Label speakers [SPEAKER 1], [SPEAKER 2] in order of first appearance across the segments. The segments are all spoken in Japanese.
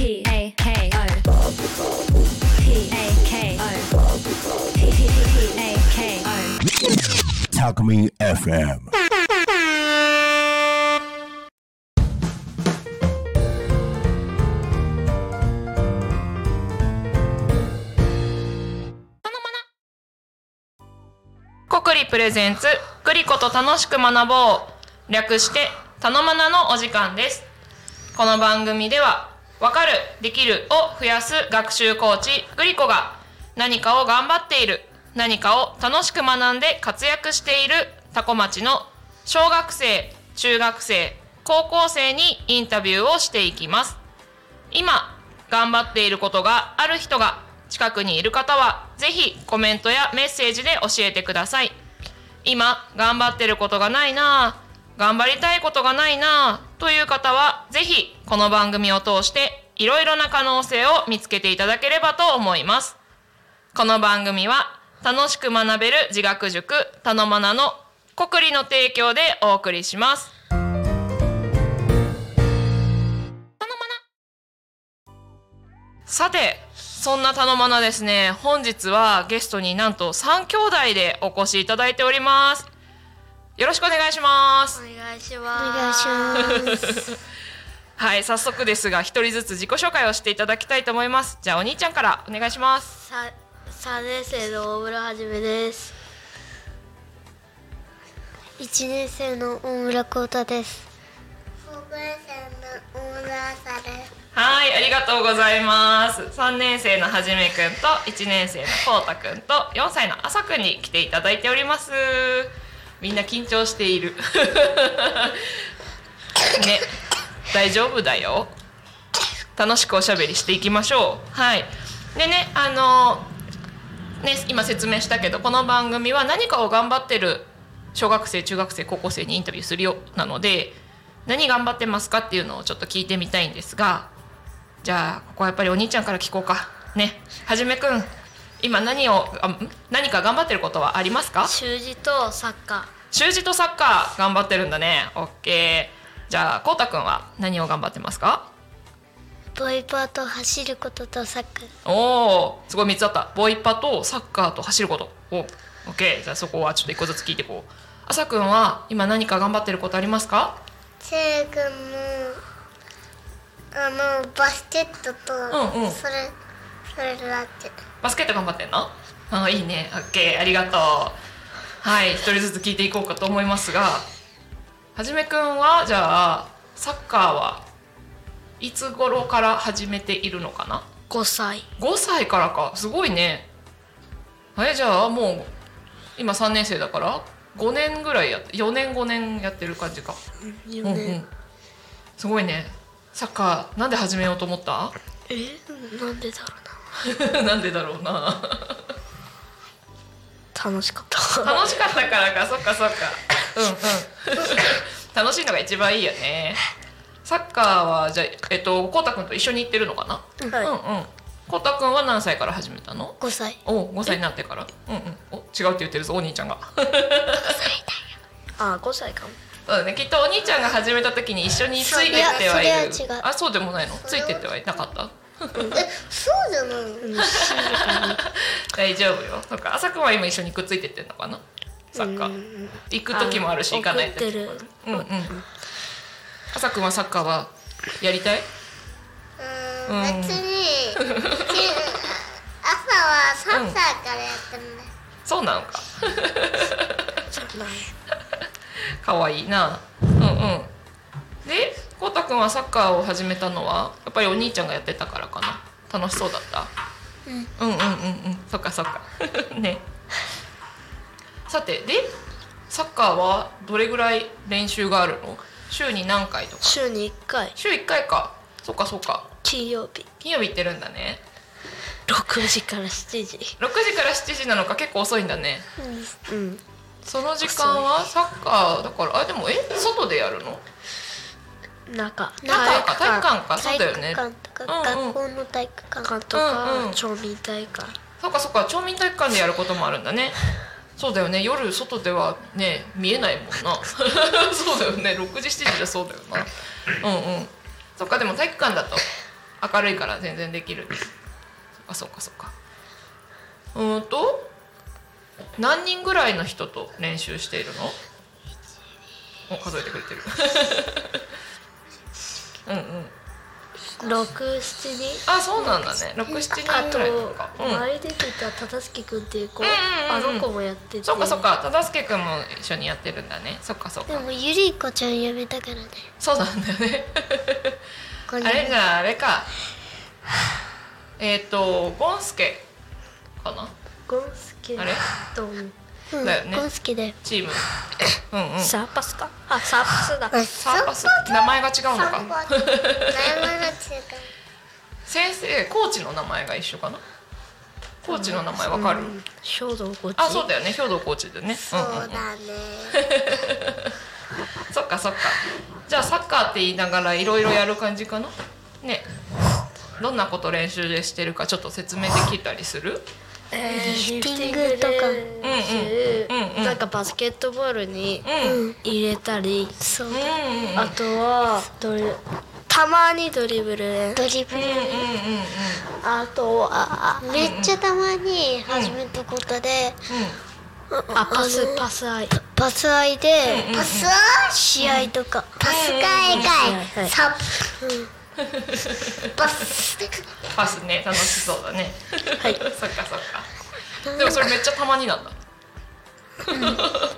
[SPEAKER 1] P A K O P A K O P A K O
[SPEAKER 2] Talk Me FM.
[SPEAKER 3] 国立プレゼンツグリコと楽しく学ぼう略してたのまなのお時間ですこの番組ではわかるできるを増やす学習コーチグリコが何かを頑張っている何かを楽しく学んで活躍しているタコ町の小学生中学生高校生にインタビューをしていきます。今頑張っていることがある人が近くにいる方はぜひコメントやメッセージで教えてください。今頑張ってることがないなぁ頑張りたいことがないなぁという方はぜひこの番組を通していろいろな可能性を見つけていただければと思います。この番組は楽しく学べる自学塾たのまなの国理の提供でお送りします。さてそんなたのまなですね。本日はゲストになんと3兄弟でお越しいただいております。よろしくお願いします。
[SPEAKER 4] お願いします。
[SPEAKER 3] はい早速ですが一人ずつ自己紹介をしていただきたいと思いますじゃあお兄ちゃんからお願いします
[SPEAKER 4] さ三年生の大村はじめです。
[SPEAKER 5] 一年生の大村幸太です。
[SPEAKER 4] 高年生の大村朝です。
[SPEAKER 3] はいありがとうございます3年生のはじめくんと1年生のこうたくんと4歳のあさくんに来ていただいておりますみんな緊張している ね大丈夫だよ。楽しくおしゃべりしていきましょう。はい。でねあのね今説明したけどこの番組は何かを頑張ってる小学生中学生高校生にインタビューするよなので何頑張ってますかっていうのをちょっと聞いてみたいんですがじゃあここはやっぱりお兄ちゃんから聞こうか。ね。はじめくん今何をあん何か頑張ってることはありますか？
[SPEAKER 4] 習字とサッカ
[SPEAKER 3] 習字とサッカー頑張ってるんだね。オッケーじゃあこうたくんは何を頑張ってますか？
[SPEAKER 5] ボイパーと走ることとサッカー。
[SPEAKER 3] おおすごい3つあった。ボイパとサッカーと走ること。おオッケー。じゃあそこはちょっと一個ずつ聞いていこう。あさくんは今何か頑張ってることありますか？
[SPEAKER 5] せい君のあのバスケットと、
[SPEAKER 3] うんうん。
[SPEAKER 5] それそれだって。
[SPEAKER 3] バスケット頑張ってんの？あいいね。オッケー。ありがとう。はい。一人ずつ聞いていこうかと思いますがはじめくんはじゃあサッカーはいつ頃から始めているのかな？
[SPEAKER 4] ー5歳。
[SPEAKER 3] 5歳からか。すごいね。えじゃあもう今3年生だから？5年ぐらいやって4年5年やってる感じか。
[SPEAKER 4] 4
[SPEAKER 3] うんう
[SPEAKER 4] 年。
[SPEAKER 3] んすごいね。サッカーなんで始めようと思った？
[SPEAKER 4] えなんでだろ
[SPEAKER 3] な。んでだろうな
[SPEAKER 4] うな。楽しかった。
[SPEAKER 3] 楽しかったからか。そっかそっかうんうん。楽しいのが一番いいよね。サッカーはじゃあえっとこうたくんと一緒に行ってるのかな、
[SPEAKER 4] はい。
[SPEAKER 3] うんうん。こうたくんは何歳から始めたの
[SPEAKER 5] ？5歳。
[SPEAKER 3] お5歳になってから？うんうん。お違うって言ってるぞお兄ちゃんが。
[SPEAKER 4] あ5歳かも。
[SPEAKER 3] そうだね。きっとお兄ちゃんが始めた時に一緒についてってはいる。
[SPEAKER 5] それは違う。
[SPEAKER 3] あそうでもないの？ついてってはいなかった？
[SPEAKER 5] え、そうじゃないの？
[SPEAKER 3] 大丈夫よ。そっか。朝くんは今一緒にくっついてってんのかな？サッカー。行く時もあるし行かない時もある。うんうん。朝くんはサッカーはやりたい？
[SPEAKER 5] うん、別に、朝は3歳からやってるんだよ。
[SPEAKER 3] そうなのか。
[SPEAKER 4] じゃない。
[SPEAKER 3] 可愛いな。うんうん。でこうたくんはサッカーを始めたのはやっぱりお兄ちゃんがやってたからかな。楽しそうだった、うん、うんうんうんうん。そっかそっか。ねさてでサッカーはどれぐらい練習があるの？週に何回とか？
[SPEAKER 4] 週に1回。
[SPEAKER 3] 週1回か。そっかそっか。
[SPEAKER 4] 金曜日。
[SPEAKER 3] 金曜日行ってるんだね。
[SPEAKER 4] 6時から7時。
[SPEAKER 3] 6時から7時なのか？結構遅いんだね。
[SPEAKER 4] うん。
[SPEAKER 3] その時間はサッカーだから？あでもえ？外でやるの？
[SPEAKER 4] 中。
[SPEAKER 3] 中か。体育館。か。そうだよね。
[SPEAKER 5] 体育館とか、
[SPEAKER 3] うんうん。
[SPEAKER 5] 学校の体育館。
[SPEAKER 4] 館とか、
[SPEAKER 3] うんうん
[SPEAKER 4] 町民体育館。
[SPEAKER 3] そっかそっか。町民体育館でやることもあるんだねそうだよね。夜外ではね見えないもんな。そうだよね。6時7時でそうだよな。うんうん。そっかでも体育館だと明るいから全然できる。そっかそっかそっか。うーんと何人ぐらいの人と練習しているの？お数えてくれてる。うんうん
[SPEAKER 2] 六七人
[SPEAKER 3] あそうなんだね。67人
[SPEAKER 2] あと
[SPEAKER 3] ぐらいとか、うん、
[SPEAKER 2] 前出てた忠介君っていう子、
[SPEAKER 3] うんうんうんうん。
[SPEAKER 2] あの子もやってて。
[SPEAKER 3] そっかそっか。忠介くんも一緒にやってるんだね。そっかそっか。
[SPEAKER 5] でもゆりこちゃんやめたからね。
[SPEAKER 3] そうなんだよね。
[SPEAKER 5] こ
[SPEAKER 3] あれじゃああれか。えっ、とゴンスケかな？
[SPEAKER 2] ゴンスケ
[SPEAKER 3] あれ？
[SPEAKER 2] と
[SPEAKER 5] う。ん
[SPEAKER 3] だよね。
[SPEAKER 5] ゴンスケだよ
[SPEAKER 3] チーム。うんうん。
[SPEAKER 2] サーパスか？あサーパスだ。
[SPEAKER 5] あ
[SPEAKER 3] サーパス。名前が違うのか。
[SPEAKER 5] 名前が違う。
[SPEAKER 3] 先生コーチの名前が一緒かな？コーチの名前わかる、
[SPEAKER 2] 兵道コーチ。
[SPEAKER 3] あそうだよね。兵藤コーチでね。
[SPEAKER 5] そう
[SPEAKER 3] うんうん。うん
[SPEAKER 5] だね。
[SPEAKER 3] そっかそっか。じゃあサッカーって言いながらいろいろやる感じかな？ね。どんなこと練習でしてるかちょっと説明できたりする？
[SPEAKER 2] えー
[SPEAKER 5] リフティングとか。
[SPEAKER 3] うん
[SPEAKER 2] なんかバスケットボールに
[SPEAKER 3] うん。
[SPEAKER 2] 入れたり、
[SPEAKER 5] そう。
[SPEAKER 2] あとはドリたまにドリブル。練
[SPEAKER 5] ドリブル。
[SPEAKER 3] うんうんうん
[SPEAKER 2] あとは
[SPEAKER 5] めっちゃたまに始めたことで
[SPEAKER 2] あパスパスアイ
[SPEAKER 5] パス合いで
[SPEAKER 3] うん
[SPEAKER 5] パス試合とか。パス会
[SPEAKER 2] うん。
[SPEAKER 5] 会サ パス
[SPEAKER 3] パスね楽しそうだね。
[SPEAKER 2] はい。
[SPEAKER 3] そっかそっか。でもそれめっちゃたまになんだ。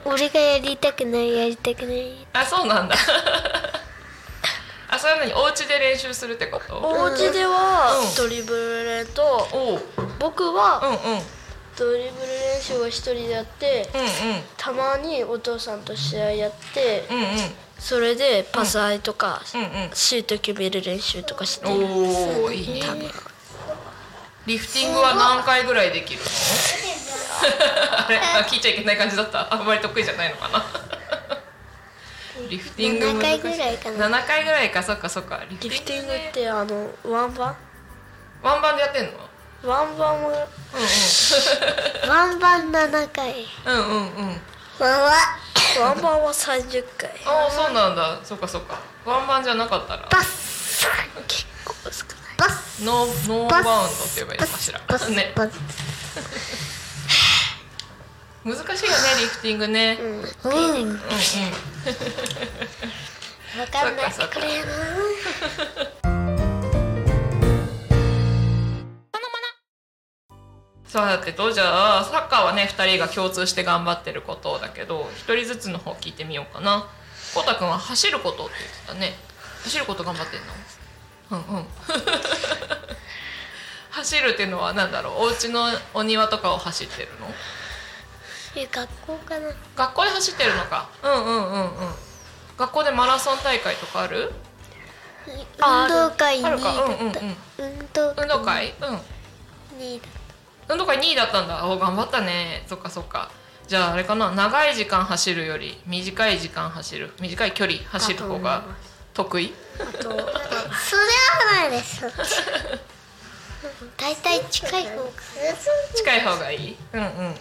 [SPEAKER 5] 俺がやりたくないやりたくない。
[SPEAKER 3] あそうなんだ。あそれなにお家で練習するってこと？
[SPEAKER 2] お家では
[SPEAKER 3] うん。
[SPEAKER 2] ドリブル練と僕
[SPEAKER 3] う。ん
[SPEAKER 2] は
[SPEAKER 3] うんうん。
[SPEAKER 2] ドリブル練習を一人でやって
[SPEAKER 3] うん。
[SPEAKER 2] たまにお父さんと試合やって
[SPEAKER 3] うんうん
[SPEAKER 2] それでパスアイとか
[SPEAKER 3] うんうん。
[SPEAKER 2] シュート決める練習とかしてる。
[SPEAKER 3] おおいいね。リフティングは何回ぐらいできるの？あれあ聞いちゃいけない感じだった。あんまり得意じゃないのかな？リフティング
[SPEAKER 5] 7回
[SPEAKER 3] 難し
[SPEAKER 5] ぐらいかな。
[SPEAKER 3] 7回ぐらいか。そっかそっか。リ
[SPEAKER 2] リフティング
[SPEAKER 3] ね
[SPEAKER 2] ってあのワンバン？
[SPEAKER 3] ワンバンでやってんの？
[SPEAKER 2] ワンバンは
[SPEAKER 5] ワンバン7回。
[SPEAKER 3] うんうんうん。うんうん
[SPEAKER 5] ワンワ
[SPEAKER 2] ワンバンは30回。
[SPEAKER 3] ああそうなんだ。そっかそっか。ワンバンじゃなかったら。
[SPEAKER 5] パス。結構少ない？パス
[SPEAKER 3] ノーノーバウンドって言えばいいのかしら。
[SPEAKER 5] パス。
[SPEAKER 3] ね。難しいよねリフティングね。うん。うん
[SPEAKER 5] うん。
[SPEAKER 3] うん
[SPEAKER 5] わかんない。これやな
[SPEAKER 3] さてとじゃあサッカーはね2人が共通して頑張ってることだけど1人ずつの方聞いてみようかな。こうたくんは走ることって言ってたね。走ること頑張ってんの？うんうん。走るっていうのは何だろう？お家のお庭とかを走ってるの？
[SPEAKER 5] え学校かな。
[SPEAKER 3] 学校で走ってるのか。うんうんうんうん。学校でマラソン大会とかある？
[SPEAKER 5] 運動会2
[SPEAKER 3] あ
[SPEAKER 5] 位だ
[SPEAKER 3] るか。うんうんうん
[SPEAKER 5] った運動
[SPEAKER 3] 会うん。
[SPEAKER 5] 2位だっ
[SPEAKER 3] 運動会2位だったんだ。お頑張ったね。そっかそっか。じゃああれかな。長い時間走るより短い時間走る。短い距離走る方が得意？
[SPEAKER 2] あと
[SPEAKER 5] たそれはないです。大体近い方が。
[SPEAKER 3] 近い方がいい？うんうんうん。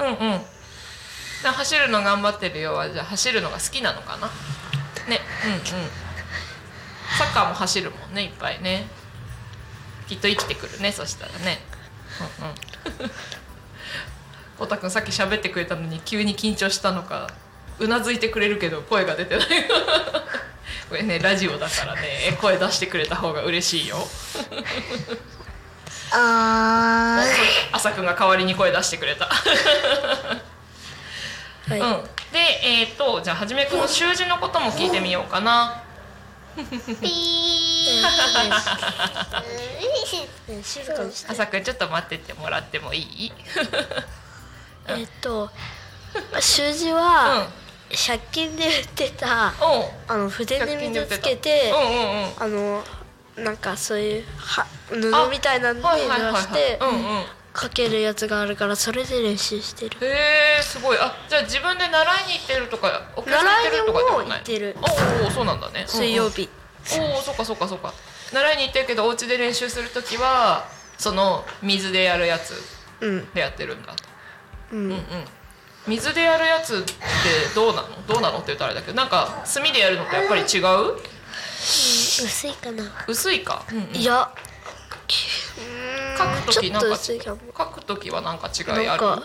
[SPEAKER 3] うんうん。走るの頑張ってるよ。はじゃあ走るのが好きなのかな？ね。うんうん。サッカーも走るもんねいっぱいねきっと生きてくるねそしたらね。うんうん。こたくんさっき喋ってくれたのに急に緊張したのかうなずいてくれるけど声が出てない。これねラジオだからね。声出してくれた方が嬉しいよ。
[SPEAKER 5] あ
[SPEAKER 3] 朝くんが代わりに声出してくれた。
[SPEAKER 2] はい、
[SPEAKER 3] うん、でえっ、とじゃあはじめくんの習字のことも聞いてみようかな。
[SPEAKER 5] ーピー
[SPEAKER 3] 朝くんちょっと待っててもらってもいい？
[SPEAKER 2] えっと習字
[SPEAKER 3] うん。
[SPEAKER 2] は100均で売ってた。あの筆で水つけて
[SPEAKER 3] うんうんうん。
[SPEAKER 2] あのなんかそういうは布みたいなので濡らして。かけるやつがあるからそれで練習してる
[SPEAKER 3] へえすごい。あじゃあ自分で習いに行ってるとかお教室行ってるとかでもい。
[SPEAKER 2] 習いにも行ってる
[SPEAKER 3] おおそうなんだね。
[SPEAKER 2] 水曜日、
[SPEAKER 3] うんうん。おおそっかそっかそっか。習いに行ってるけどお家で練習するときはその水でやるやつ
[SPEAKER 2] うん。
[SPEAKER 3] でやってるんだ。と。
[SPEAKER 2] うん、
[SPEAKER 3] うんうん。水でやるやつってどうなの？どうなの？って言ったらあれだけどなんか炭でやるのとやっぱり違う？
[SPEAKER 5] 薄いかな。
[SPEAKER 3] 薄いか、うんうん。
[SPEAKER 2] いや。
[SPEAKER 3] 書く時なんか書く時はなんか違いある？
[SPEAKER 2] なんか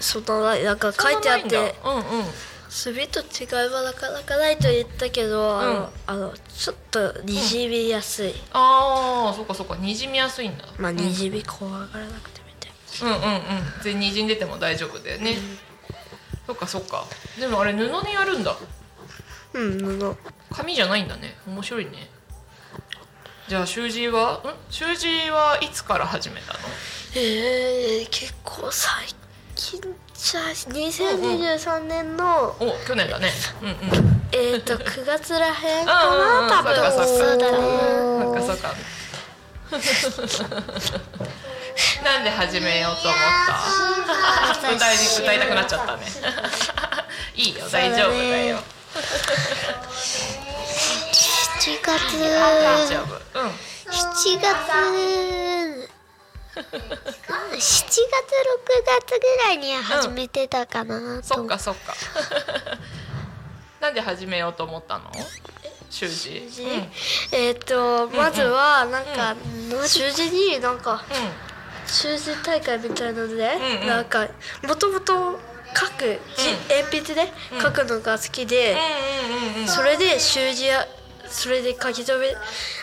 [SPEAKER 2] そんなんか書いてあって。
[SPEAKER 3] だ。うんうん
[SPEAKER 2] 墨と違いはなかなかないと言ったけど、あのあのちょっとにじみやすい、
[SPEAKER 3] ああそっかそっかにじみやすいんだ。
[SPEAKER 2] まあにじみ怖がらなくてみたい
[SPEAKER 3] うんうんうん。全然にじんでても大丈夫だよね、そっかそっか。でもあれ布でやるんだ。
[SPEAKER 2] うん布。
[SPEAKER 3] 紙じゃないんだね。面白いね。じゃあ習字はん？習字はいつから始めたの？
[SPEAKER 2] えー、結構最近じゃ2023年の、
[SPEAKER 3] お去年だね。うんうん。
[SPEAKER 2] えっ、と9月らへんか
[SPEAKER 3] うんうんうん。
[SPEAKER 2] な多分。
[SPEAKER 3] そ
[SPEAKER 2] うだね。
[SPEAKER 3] そっかそっか。なんで始めようと思った？歌い歌いたくなっちゃったね。いいよ大丈夫だよ。
[SPEAKER 5] 7月。
[SPEAKER 3] 大丈夫。うん。
[SPEAKER 5] 7月7月6月ぐらいに始めてたかなと。
[SPEAKER 3] そっかそっか。なんで始めようと思ったの？習字。
[SPEAKER 2] 習字？
[SPEAKER 3] うん。うん
[SPEAKER 2] えっ、とまずはなんか、習字になんか習字大会みたいなので、
[SPEAKER 3] うんうん。
[SPEAKER 2] なんかもともと書く、じ鉛筆で書くのが好きで、
[SPEAKER 3] うんうんうんうん。
[SPEAKER 2] それで習字やそれで書き留め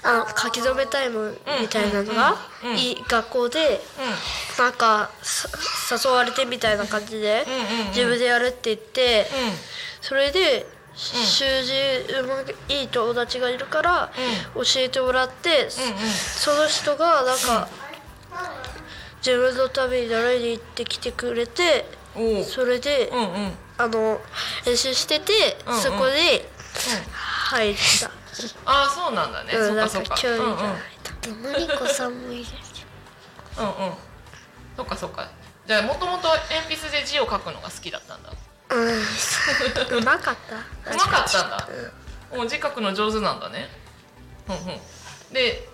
[SPEAKER 2] あの書き留めタイムみたいなのが、いい学校でなんかさ誘われてみたいな感じで、自分でやるって言って、
[SPEAKER 3] うん。
[SPEAKER 2] それで習字ういい友達がいるから教えてもらって、その人がなんか、自分のために習いに行ってきてくれてそれで、あの練習してて、そこで入った、
[SPEAKER 3] ああそうなんだね、
[SPEAKER 2] うん、
[SPEAKER 3] そっかそっか。うんうん。
[SPEAKER 2] が入った、
[SPEAKER 5] のりこさんもいる。
[SPEAKER 3] うんうん。そっかそっか。じゃあもともと鉛筆で字を書くのが好きだったんだ。
[SPEAKER 2] うん、うまかった。
[SPEAKER 3] うまかったんだ。もう字書くの上手なんだね。うんうん。で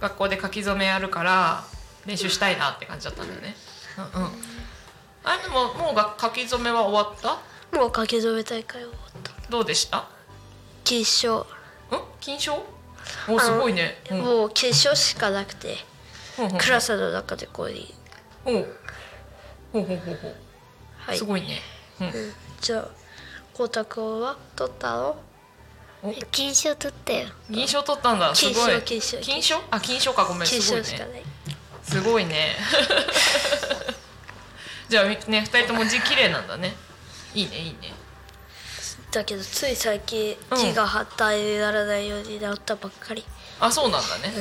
[SPEAKER 3] 学校で書き初めやるから練習したいなって感じだったんだよね。うんうん。あれでももうが書き初めは終わった？
[SPEAKER 2] もう書き初め大会終わった。
[SPEAKER 3] どうでした？
[SPEAKER 2] 決勝、
[SPEAKER 3] うん金賞？おすごいね。うん。
[SPEAKER 2] もう決勝しかなくて
[SPEAKER 3] ほうほう
[SPEAKER 2] クラスの中でこうに
[SPEAKER 3] ほう。ほうほうほうほう。
[SPEAKER 2] はい。
[SPEAKER 3] すごいね。うん。
[SPEAKER 2] うん、じゃあ光太くんは取ったの？
[SPEAKER 5] 金賞取ったよ。
[SPEAKER 3] 銀賞取ったんだ。すごい。
[SPEAKER 2] 金賞金賞。
[SPEAKER 3] あ金賞か。ごめん。
[SPEAKER 2] 決
[SPEAKER 3] すごいね。すごいね。じゃあね二人とも字綺麗なんだね。いいねいいね
[SPEAKER 2] だけどつい最近
[SPEAKER 3] うん。
[SPEAKER 2] 字が反対にならないようになったばっかり、
[SPEAKER 3] あそうなんだね。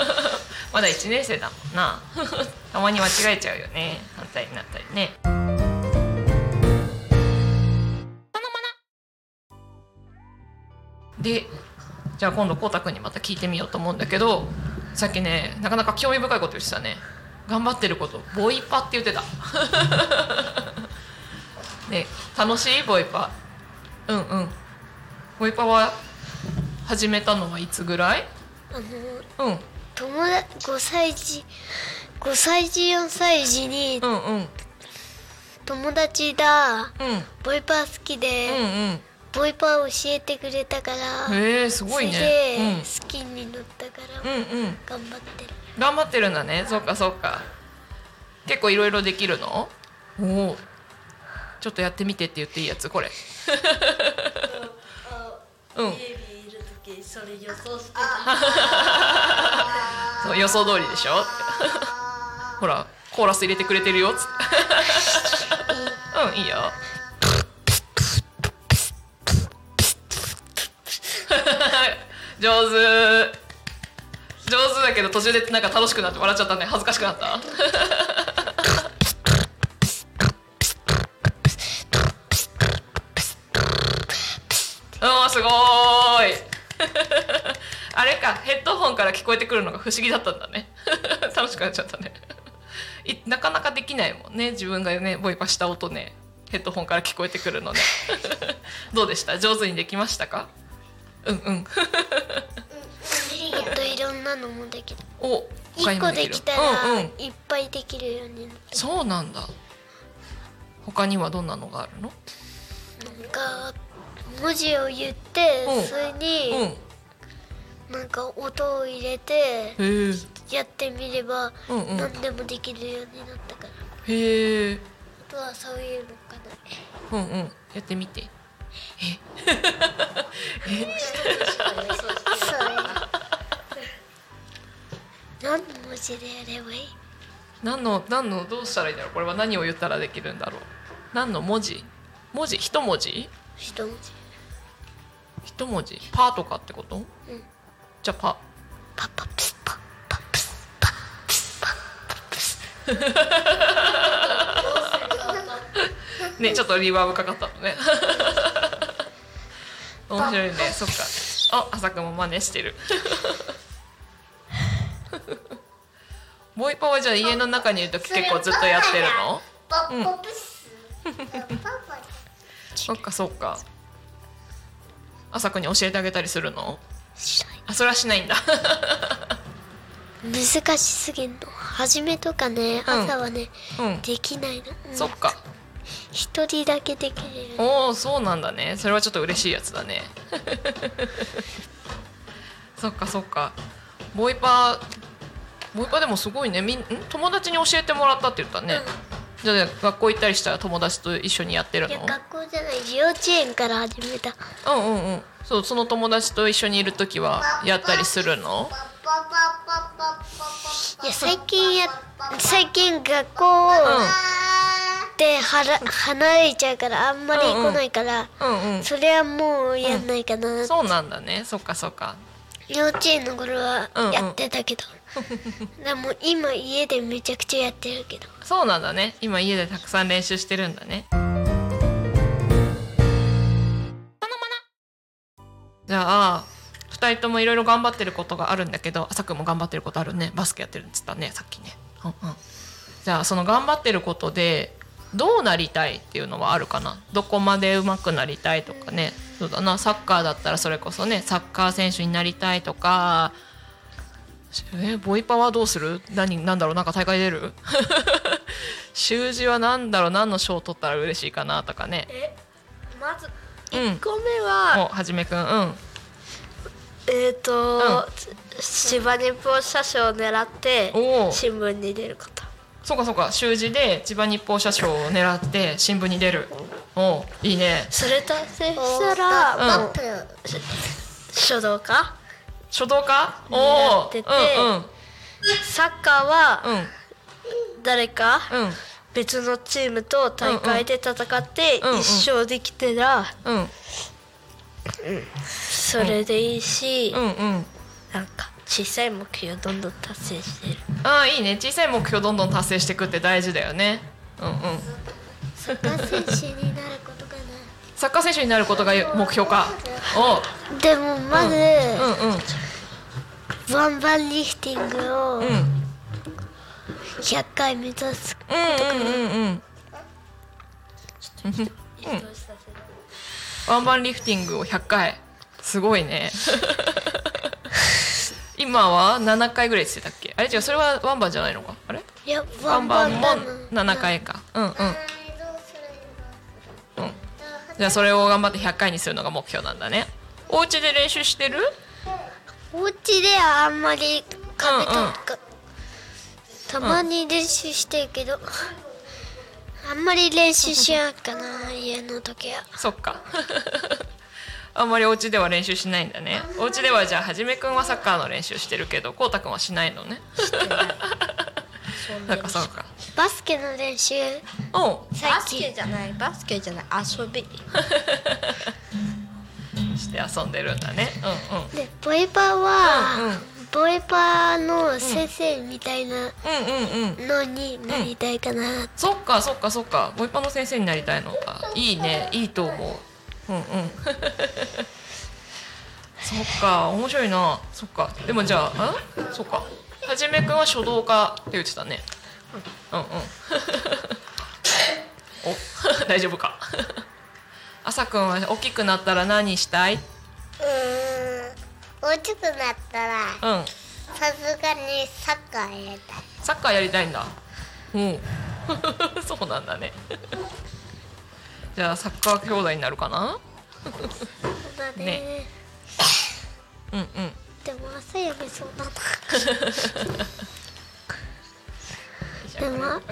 [SPEAKER 3] まだ1年生だもんな。たまに間違えちゃうよね。反対になったりね。でじゃあ今度こうたくんにまた聞いてみようと思うんだけどさっきねなかなか興味深いこと言ってたね。頑張ってることボイパって言ってた。ね楽しいボイパうんうん。ボイパは始めたのはいつぐらい？
[SPEAKER 5] あの
[SPEAKER 3] うん。
[SPEAKER 5] 友達5歳児5歳児4歳児に
[SPEAKER 3] うんうん。
[SPEAKER 5] 友達が
[SPEAKER 3] うん。
[SPEAKER 5] ボイパー好き
[SPEAKER 3] うん
[SPEAKER 5] で、ボイパー教えてくれたから、
[SPEAKER 3] うんへえすごい
[SPEAKER 5] それ
[SPEAKER 3] ね
[SPEAKER 5] で好きになったから、
[SPEAKER 3] うんうん。うん
[SPEAKER 5] 頑張ってる。
[SPEAKER 3] 頑張ってるんだね。そっかそっか。結構いろいろできるの？おおちょっとやってみてって言っていいやつこれ。うん。
[SPEAKER 2] それ予想して
[SPEAKER 3] そう予想通りでしょ？ほらコーラス入れてくれてるよっつって。うん。いいよ。上手。上手だけど途中でなんか楽しくなって笑っちゃったね恥ずかしくなったかヘッドホンから聞こえてくるのが不思議だったんだね。楽しくなっちゃったね。いなかなかできないもんね。自分がねボイパした音ね。ヘッドホンから聞こえてくるのね。どうでした？上手にできましたか？うんうん。
[SPEAKER 5] もっといろんなのもできる
[SPEAKER 3] お他に
[SPEAKER 5] 1
[SPEAKER 3] もる。
[SPEAKER 5] 個できた
[SPEAKER 3] うん
[SPEAKER 5] ら
[SPEAKER 3] うん。
[SPEAKER 5] いっぱいできるようになった。
[SPEAKER 3] そうなんだ。他にはどんなのがあるの？
[SPEAKER 5] なんか文字を言って、
[SPEAKER 3] うん。
[SPEAKER 5] それに、
[SPEAKER 3] うん
[SPEAKER 5] なんか音を入れてやってみれば何でもできるようになったから、
[SPEAKER 3] へえ
[SPEAKER 5] あとはそういうのかな。
[SPEAKER 3] うんうん。やってみて。
[SPEAKER 5] そう何の文字でやればいい？
[SPEAKER 3] 何の何のどうしたらいいんだろう？これは何を言ったらできるんだろう？何の文字？文字？一文字？
[SPEAKER 5] 一文字。
[SPEAKER 3] 一文字？パとかってこと、
[SPEAKER 5] ん
[SPEAKER 3] じゃあパ。
[SPEAKER 5] パパプスパパプスパプスパパプス
[SPEAKER 3] ねちょっとリバーブかかったのね。面白いね。そっか。あ朝くんも真似してる。ボイパはじゃあ家の中にいる時結構ずっとやってるの？
[SPEAKER 4] パパプスパパ
[SPEAKER 3] そっかそっか。朝くんに教えてあげたりするの？あそれはしないんだ。
[SPEAKER 5] 難しすぎんの。初めとかね
[SPEAKER 3] うん。
[SPEAKER 5] 朝はね、
[SPEAKER 3] うん。
[SPEAKER 5] できないの。
[SPEAKER 3] そっか。
[SPEAKER 5] 一人だけできる
[SPEAKER 3] おおそうなんだね。それはちょっと嬉しいやつだね。そっかそっか。ボイパボイパでもすごいね。みんん？友達に教えてもらったって言ったね、じゃあ学校行ったりしたら友達と一緒にやってる
[SPEAKER 5] いや
[SPEAKER 3] の
[SPEAKER 5] 学校じゃない幼稚園から始めた。
[SPEAKER 3] うんうんうん。そうその友達と一緒にいる時はやったりするの？
[SPEAKER 5] いや最近や最近学校ではら離れちゃうからあんまり来ないから、
[SPEAKER 3] うんうん
[SPEAKER 5] それはもうやんないかな、
[SPEAKER 3] そうなんだね。そっかそっか。
[SPEAKER 5] 幼稚園の頃は
[SPEAKER 3] うんうん。
[SPEAKER 5] やってたけど、でも今家でめちゃくちゃやってるけど。
[SPEAKER 3] そうなんだね。今家でたくさん練習してるんだね。じゃあ2人ともいろいろ頑張ってることがあるんだけど朝くんも頑張ってることあるね。バスケやってるっつったねさっきね、うんうん、じゃあその頑張ってることでどうなりたいっていうのはあるかな？どこまで上手くなりたいとかね。そうだな。サッカーだったらそれこそねサッカー選手になりたいとかえボイパはどうする？何なんだろう？なんか大会出る？習字はなんだろう？何の賞を取ったら嬉しいかなとかね。
[SPEAKER 2] えまず
[SPEAKER 3] うん。
[SPEAKER 2] 1個目は、
[SPEAKER 3] おはじめくんうん。
[SPEAKER 2] えっ、と、芝日報社賞を狙って新聞に出ること。
[SPEAKER 3] そうかそうか。習字で千葉日報社賞を狙って新聞に出る。おいいね。
[SPEAKER 2] それ達成したら、
[SPEAKER 3] うん。
[SPEAKER 2] 書道家
[SPEAKER 3] 書道家？おお
[SPEAKER 2] やってて。
[SPEAKER 3] うんうん。
[SPEAKER 2] サッカーは
[SPEAKER 3] うん。
[SPEAKER 2] 誰か？
[SPEAKER 3] うん。
[SPEAKER 2] 別のチームと大会で戦って一勝できてら
[SPEAKER 3] うん。
[SPEAKER 2] それでいいし、
[SPEAKER 3] うんうん。
[SPEAKER 2] なんか小さい目標どんどん達成してる。
[SPEAKER 3] ああいいね。小さい目標どんどん達成していくって大事だよね。うんうん。
[SPEAKER 5] サッカー選手になること。か
[SPEAKER 3] サッカー選手になることが目標か？お。
[SPEAKER 5] なでもまず、
[SPEAKER 3] うんうん
[SPEAKER 5] ワンバンリフティングを
[SPEAKER 3] うん。うん
[SPEAKER 5] 100回目指す。
[SPEAKER 3] うんうんうんうん。ワンバンリフティングを100回。すごいね。今は7回ぐらいってたっけ？あれ違うそれはワンバンじゃないのか？あれ？
[SPEAKER 5] いや
[SPEAKER 3] ワ
[SPEAKER 5] ワンバ
[SPEAKER 3] ンも
[SPEAKER 5] ンだな
[SPEAKER 3] 7回か。うんうんうんじゃあそれを頑張って100回にするのが目標なんだね。お家で練習してる？
[SPEAKER 5] お家ではあんまり壁と
[SPEAKER 3] うんうん。
[SPEAKER 5] か、たまに練習してるけど、あんまり練習しやんかな家の時は。
[SPEAKER 3] そっか。あんまりお家では練習しないんだね。お家ではじゃあはじめくんはサッカーの練習してるけどこうたくんはしないのねなんかそうか。
[SPEAKER 5] バスケの練習。
[SPEAKER 3] お
[SPEAKER 2] バスケ
[SPEAKER 5] 近
[SPEAKER 2] じゃない。バスケじゃない。遊び。
[SPEAKER 3] して遊んでるんだね。うんうん。
[SPEAKER 5] でボイパは、
[SPEAKER 3] うんうん。
[SPEAKER 5] ボイパの先生みたいな
[SPEAKER 3] うんうんうん。
[SPEAKER 5] のになりたいかな、
[SPEAKER 3] そっかそっかそっか。ボイパの先生になりたいの。かいいね。いいと思う。うんうん。そっか面白いな。そっか。でもじゃああ？そっかはじめくんは書道家って言ってたね。うんうん。お大丈夫か。朝くんは大きくなったら何したい？う
[SPEAKER 4] ーん。大きくなったら
[SPEAKER 3] うん。
[SPEAKER 4] さすがにサッカーやりたい。
[SPEAKER 3] サッカーやりたいんだ。うん。そうなんだね。じゃあサッカー兄弟になるかな？
[SPEAKER 5] ね。
[SPEAKER 3] うんうん
[SPEAKER 5] でも朝やめそうだな。でも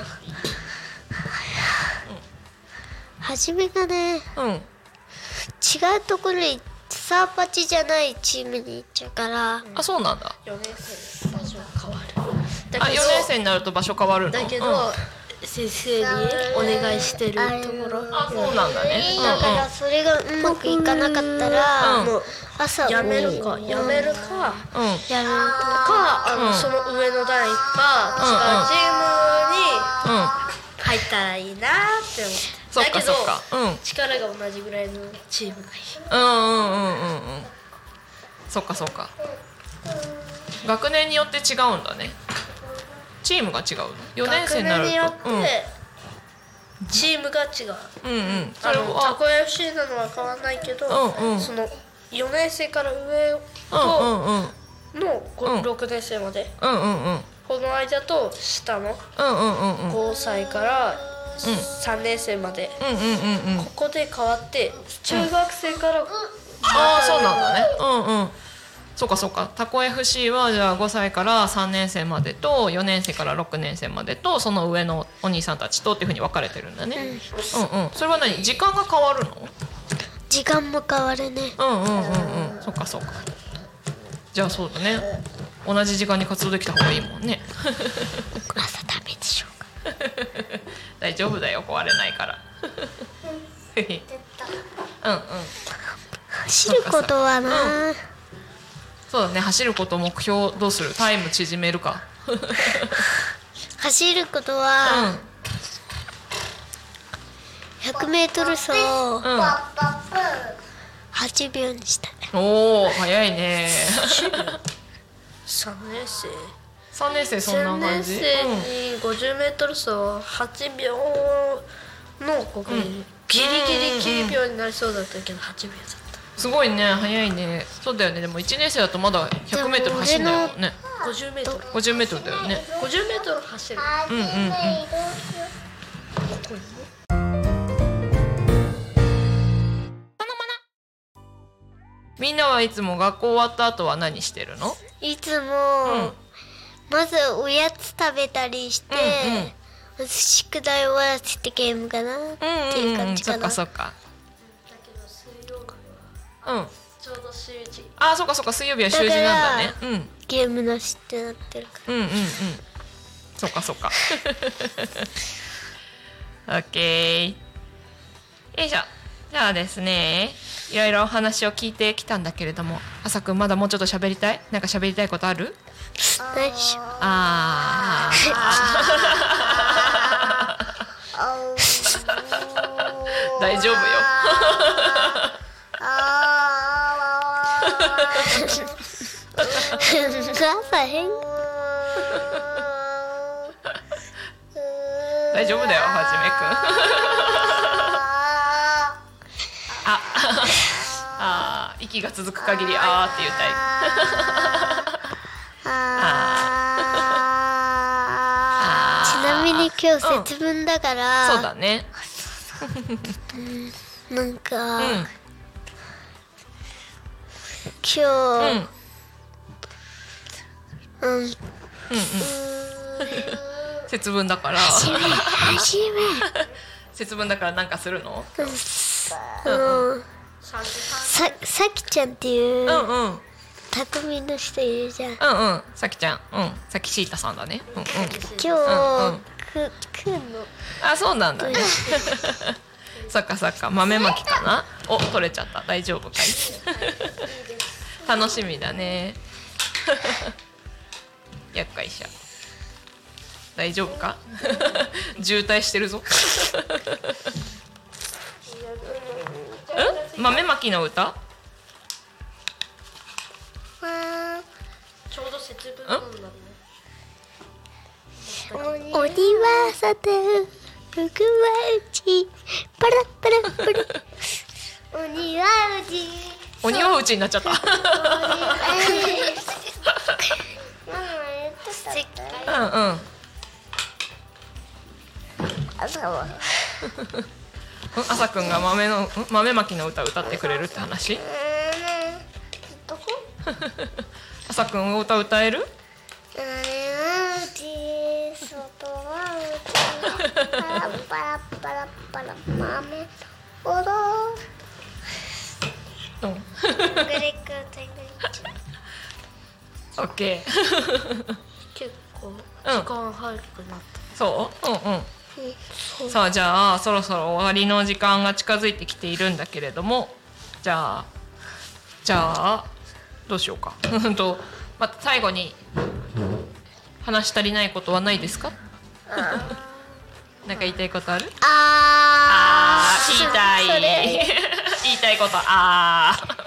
[SPEAKER 5] 初めがね違
[SPEAKER 3] うん。
[SPEAKER 5] うところにサーパチじゃないチームに行っちゃうから。
[SPEAKER 3] あそうなんだ。
[SPEAKER 2] 4年生の場所が変わる。だ
[SPEAKER 3] あ4
[SPEAKER 2] けど
[SPEAKER 3] 年生になると場所変わるの？
[SPEAKER 2] だけど、
[SPEAKER 3] うん
[SPEAKER 2] 先生にお願いしてるところ。
[SPEAKER 3] あそうなんだね。
[SPEAKER 5] だからそれがうまくいかなかったら、
[SPEAKER 3] うん
[SPEAKER 2] もう
[SPEAKER 5] 朝
[SPEAKER 2] やめるかやめるか
[SPEAKER 3] うん。うん
[SPEAKER 5] やる
[SPEAKER 2] かあの、
[SPEAKER 3] うん
[SPEAKER 2] その上の代か
[SPEAKER 3] うんうん。
[SPEAKER 2] 違うチームに
[SPEAKER 3] うん
[SPEAKER 2] 入ったらいいなって思って。だけど
[SPEAKER 3] そっか。うん。
[SPEAKER 2] 力が同じぐらいのチームがいい。
[SPEAKER 3] うんうんうんうんうん。そっかそっか。学年によって違うんだねチームが違うの？4年生になる
[SPEAKER 2] 学年によ
[SPEAKER 3] と
[SPEAKER 2] ってチームが違う、
[SPEAKER 3] うんうん。うんそ
[SPEAKER 2] あのた
[SPEAKER 3] れは。
[SPEAKER 2] こ FC なのは変わらないけど、
[SPEAKER 3] うんうん。
[SPEAKER 2] その4年生から上
[SPEAKER 3] うん
[SPEAKER 2] と
[SPEAKER 3] うんうん。
[SPEAKER 2] のご
[SPEAKER 3] うん。
[SPEAKER 2] 6年生まで。
[SPEAKER 3] うんうんうん。
[SPEAKER 2] この間と下の
[SPEAKER 3] うんうんうんうん。
[SPEAKER 2] 5歳から3年生まで、
[SPEAKER 3] うんうんうんうん。
[SPEAKER 2] ここで変わって中学生から、
[SPEAKER 3] ああそうなんだね。うんうんそうかそうか。タコ FC はじゃあ5歳から3年生までと4年生から6年生までとその上のお兄さんたちとっていうふうに分かれてるんだね、うん、うんそれは何？時間が変わるの？
[SPEAKER 5] 時間も変わるね。
[SPEAKER 3] うんうんうんうん。そっかそっか。じゃあそうだね。同じ時間に活動できた方がいいもんね。
[SPEAKER 5] 朝ダメでしょうか。
[SPEAKER 3] 大丈夫だよ。壊れないから。うん。うん
[SPEAKER 5] 走ることはな、
[SPEAKER 3] そうだね。走ること目標どうする？タイム縮めるか。
[SPEAKER 5] 走ること
[SPEAKER 3] う
[SPEAKER 5] は
[SPEAKER 3] ん
[SPEAKER 5] 100m 走を
[SPEAKER 3] うん。
[SPEAKER 5] 8秒にした。い
[SPEAKER 3] おお早いね。
[SPEAKER 2] 3年生。
[SPEAKER 3] 3年生そんな
[SPEAKER 2] 3
[SPEAKER 3] 感じ？
[SPEAKER 2] 年生に 50m 走8秒のここにギリギリ9秒になりそうだったけど8秒だった
[SPEAKER 3] すごいね早いね。そうだよね。でも1年生だとまだ 100m 走んないもんね。
[SPEAKER 2] 50m50m
[SPEAKER 3] 50m だよね。
[SPEAKER 2] 走る。
[SPEAKER 3] うんうん。うんみんなはいつも学校終わった後は何してるの？
[SPEAKER 5] いつも、
[SPEAKER 3] うん。
[SPEAKER 5] まずおやつ食べたりして、
[SPEAKER 3] うんうん。
[SPEAKER 5] 宿題終わらせてゲームかな、っていう感じ
[SPEAKER 3] そっ
[SPEAKER 5] かな
[SPEAKER 3] かそっか
[SPEAKER 2] だけど水曜日
[SPEAKER 3] うん。
[SPEAKER 2] はちょうど習字
[SPEAKER 3] あそっかそっか水曜日は習字なんだね。うん。
[SPEAKER 5] ゲームなしってなってるか
[SPEAKER 3] うんうんうん。そっかそっか。オッケーよいしょ。じゃあですねいろいろお話を聞いてきたんだけれども朝くんまだもうちょっと喋りたい？なんか喋りたいことある？あー。大丈夫よ 大丈夫だよはじめくん。ああー息が続く限りあーって言いたい。
[SPEAKER 5] ちなみに今日節分だから、
[SPEAKER 3] そうだね。
[SPEAKER 5] なんか、
[SPEAKER 3] うん
[SPEAKER 5] 今
[SPEAKER 3] うん。
[SPEAKER 5] 日、うん、
[SPEAKER 3] うんうん。節分だから。
[SPEAKER 5] 初め初
[SPEAKER 3] 節分だからなんかするの？
[SPEAKER 5] めあの
[SPEAKER 2] 3時半
[SPEAKER 5] ささきちゃんっていう
[SPEAKER 3] うんうん。うん
[SPEAKER 5] 匠の人いるじゃん。
[SPEAKER 3] うんさきちゃん。うん。さきシータさんだね。うんうん。
[SPEAKER 5] 今日、
[SPEAKER 3] うんうん。
[SPEAKER 5] くくんの？
[SPEAKER 3] あそうなんだね。そっかそっか。豆まきかな？お取れちゃった。大丈夫かい？楽しみだね。やっかいしょ大丈夫か？渋滞してるぞ。ん豆まきの歌？
[SPEAKER 2] ちょうど節分なんだね
[SPEAKER 5] 鬼はさて福は内パラパラ。パラ鬼は内
[SPEAKER 3] 鬼はうちになっちゃった。うんうん。
[SPEAKER 5] 朝は
[SPEAKER 3] うん。朝くんが豆のん豆まきの歌歌ってくれるって話？朝さくん。歌歌える
[SPEAKER 4] あれはうち外はうちパラパラパラパラ豆おろ
[SPEAKER 3] うん
[SPEAKER 4] グリックテグリッ
[SPEAKER 3] オッケー。
[SPEAKER 2] 結構
[SPEAKER 3] うん。
[SPEAKER 2] 時間早くなっ
[SPEAKER 3] そう？うんうん。さあじゃあそろそろ終わりの時間が近づいてきているんだけれども。じゃあじゃあどうしようか。う んとまた最後に話し足りないことはないですか？なんか言いたいことある？
[SPEAKER 5] あ
[SPEAKER 3] あー言いたい。言いたいこと。あ
[SPEAKER 5] あ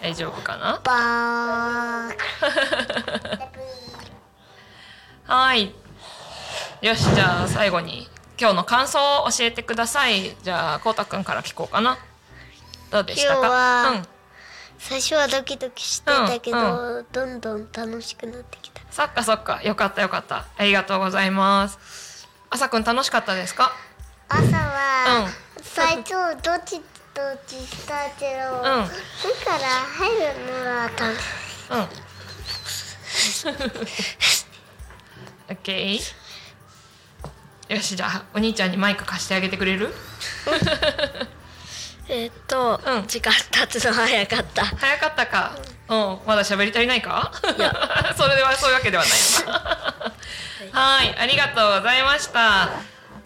[SPEAKER 3] 大丈夫かな？
[SPEAKER 5] バー
[SPEAKER 3] はい。よしじゃあ最後に今日の感想を教えてください。じゃあこうたくんから聞こうかな。どうでしたか？
[SPEAKER 5] 今日は
[SPEAKER 3] うん。
[SPEAKER 5] 最初はドキドキしてたけど、
[SPEAKER 3] うん
[SPEAKER 5] どんどん楽しくなってきた。
[SPEAKER 3] そっかそっか。よかったよかった。ありがとうございます。朝くん楽しかったですか？
[SPEAKER 4] 朝は、最初どっちどっちしたけど、
[SPEAKER 3] うん。
[SPEAKER 4] だから入るのは楽しい。
[SPEAKER 3] うん。オッケーよしじゃあお兄ちゃんにマイク貸してあげてくれる？
[SPEAKER 2] えっと、
[SPEAKER 3] うん。
[SPEAKER 2] 時間経つの早かった。
[SPEAKER 3] 早かったか。うん。まだ喋り足りないか？
[SPEAKER 2] いや。
[SPEAKER 3] それではそういうわけではな い。はい。ありがとうございました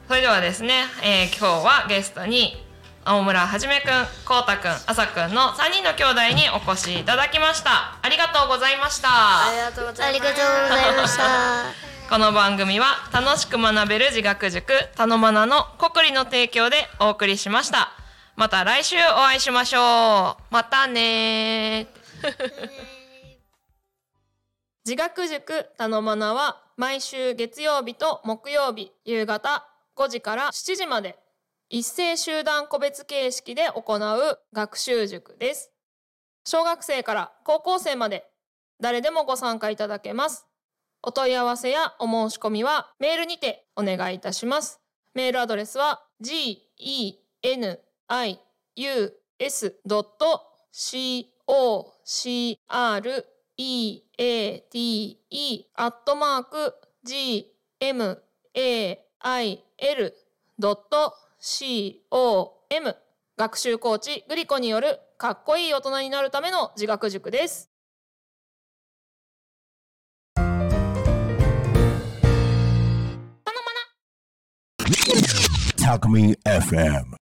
[SPEAKER 3] それではですね、えー今日はゲストに大村はじめくん、こうたくん、あさくんの3人の兄弟にお越しいただきました。ありがとうございました。
[SPEAKER 2] ありがとうござ
[SPEAKER 5] あり
[SPEAKER 2] います
[SPEAKER 5] がとうございました。
[SPEAKER 3] この番組は楽しく学べる自学塾たのまなの国理の提供でお送りしました。また来週お会いしましょう。またね自学塾たのまなは毎週月曜日と木曜日夕方5時から7時まで。一斉集団個別形式で行う学習塾です。小学生から高校生まで。誰でもご参加いただけます。お問い合わせやお申し込みはメールにてお願いいたします。メールアドレスは g e n i u s c o c r e a t e アットマーク g il.com 学習コーチグリコによるかっこいい大人になるための自学塾です。
[SPEAKER 6] Talk Me FM.